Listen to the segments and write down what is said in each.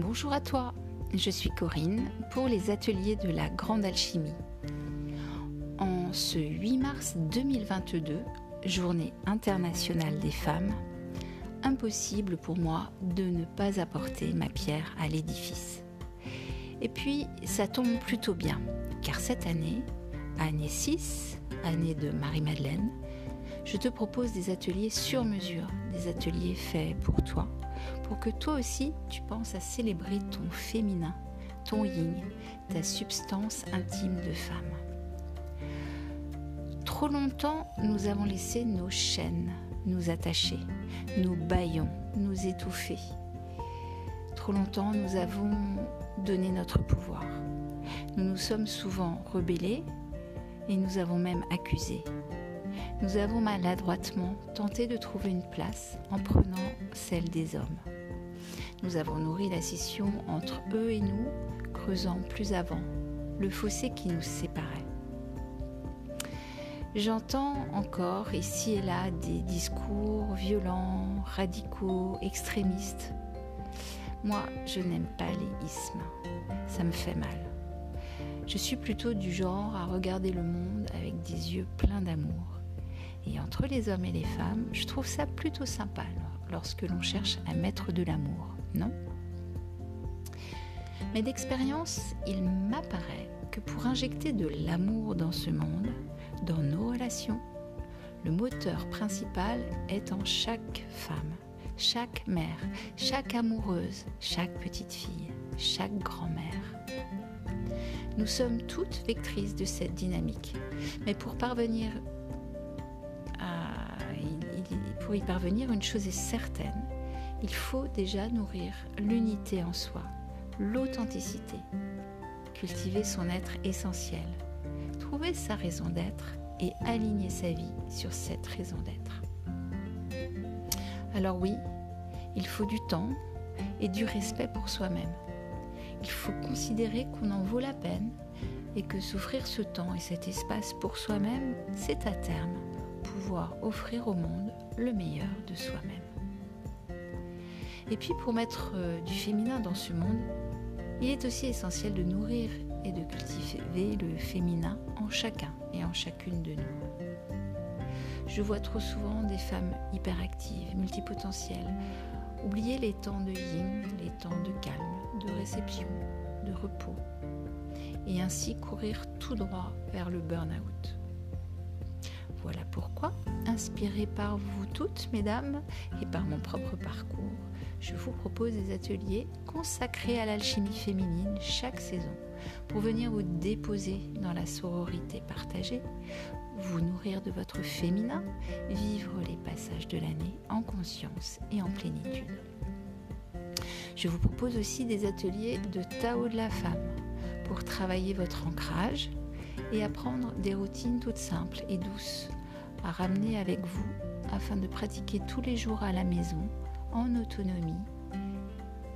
Bonjour à toi, je suis Corinne pour les ateliers de la Grande Alchimie. En ce 8 mars 2022, journée internationale des femmes, impossible pour moi de ne pas apporter ma pierre à l'édifice. Et puis, ça tombe plutôt bien, car cette année, année 6, année de Marie-Madeleine, je te propose des ateliers sur mesure, des ateliers faits pour toi, pour que toi aussi tu penses à célébrer ton féminin, ton yin, ta substance intime de femme. Trop longtemps, nous avons laissé nos chaînes nous attacher, nos baillons nous étouffer. Trop longtemps, nous avons donné notre pouvoir. Nous nous sommes souvent rebellés et nous avons même accusé. Nous avons maladroitement tenté de trouver une place en prenant celle des hommes. Nous avons nourri la scission entre eux et nous, creusant plus avant le fossé qui nous séparait. J'entends encore ici et là des discours violents, radicaux, extrémistes. Moi, je n'aime pas les ismes. Ça me fait mal. Je suis plutôt du genre à regarder le monde avec des yeux pleins d'amour. Et entre les hommes et les femmes, je trouve ça plutôt sympa lorsque l'on cherche à mettre de l'amour, non? Mais d'expérience, il m'apparaît que pour injecter de l'amour dans ce monde, dans nos relations, le moteur principal est en chaque femme, chaque mère, chaque amoureuse, chaque petite fille, chaque grand-mère. Nous sommes toutes vectrices de cette dynamique, mais pour parvenir pour y parvenir, une chose est certaine, il faut déjà nourrir l'unité en soi, l'authenticité, cultiver son être essentiel, trouver sa raison d'être et aligner sa vie sur cette raison d'être. Alors oui, il faut du temps et du respect pour soi-même. Il faut considérer qu'on en vaut la peine et que s'offrir ce temps et cet espace pour soi-même, c'est à terme offrir au monde le meilleur de soi-même. Et puis pour mettre euh, du féminin dans ce monde, il est aussi essentiel de nourrir et de cultiver le féminin en chacun et en chacune de nous. Je vois trop souvent des femmes hyperactives, multipotentielles, oublier les temps de yin, les temps de calme, de réception, de repos, et ainsi courir tout droit vers le burn-out. Voilà pourquoi, inspiré par vous toutes, mesdames, et par mon propre parcours, je vous propose des ateliers consacrés à l'alchimie féminine chaque saison pour venir vous déposer dans la sororité partagée, vous nourrir de votre féminin, vivre les passages de l'année en conscience et en plénitude. Je vous propose aussi des ateliers de Tao de la femme pour travailler votre ancrage, et apprendre des routines toutes simples et douces à ramener avec vous afin de pratiquer tous les jours à la maison en autonomie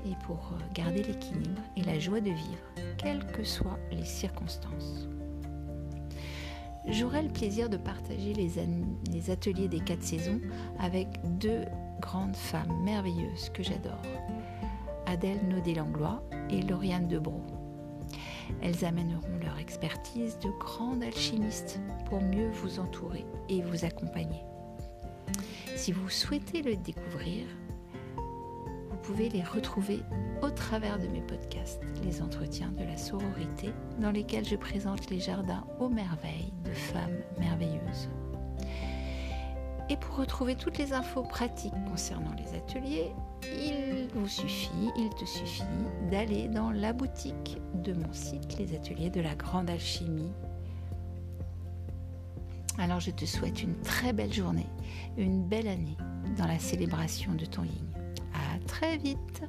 et pour garder l'équilibre et la joie de vivre, quelles que soient les circonstances. J'aurai le plaisir de partager les, ateliers des quatre saisons avec deux grandes femmes merveilleuses que j'adore, Adèle Naudet-Langlois et Lauriane Debro. Elles amèneront leur expertise de grandes alchimistes pour mieux vous entourer et vous accompagner. Si vous souhaitez le découvrir, vous pouvez les retrouver au travers de mes podcasts, les entretiens de la sororité, dans lesquels je présente les jardins aux merveilles de femmes merveilleuses. Et pour retrouver toutes les infos pratiques concernant les ateliers, il vous suffit, il te suffit d'aller dans la boutique de mon site, les ateliers de la grande alchimie. Alors je te souhaite une très belle journée, une belle année dans la célébration de ton yin. À très vite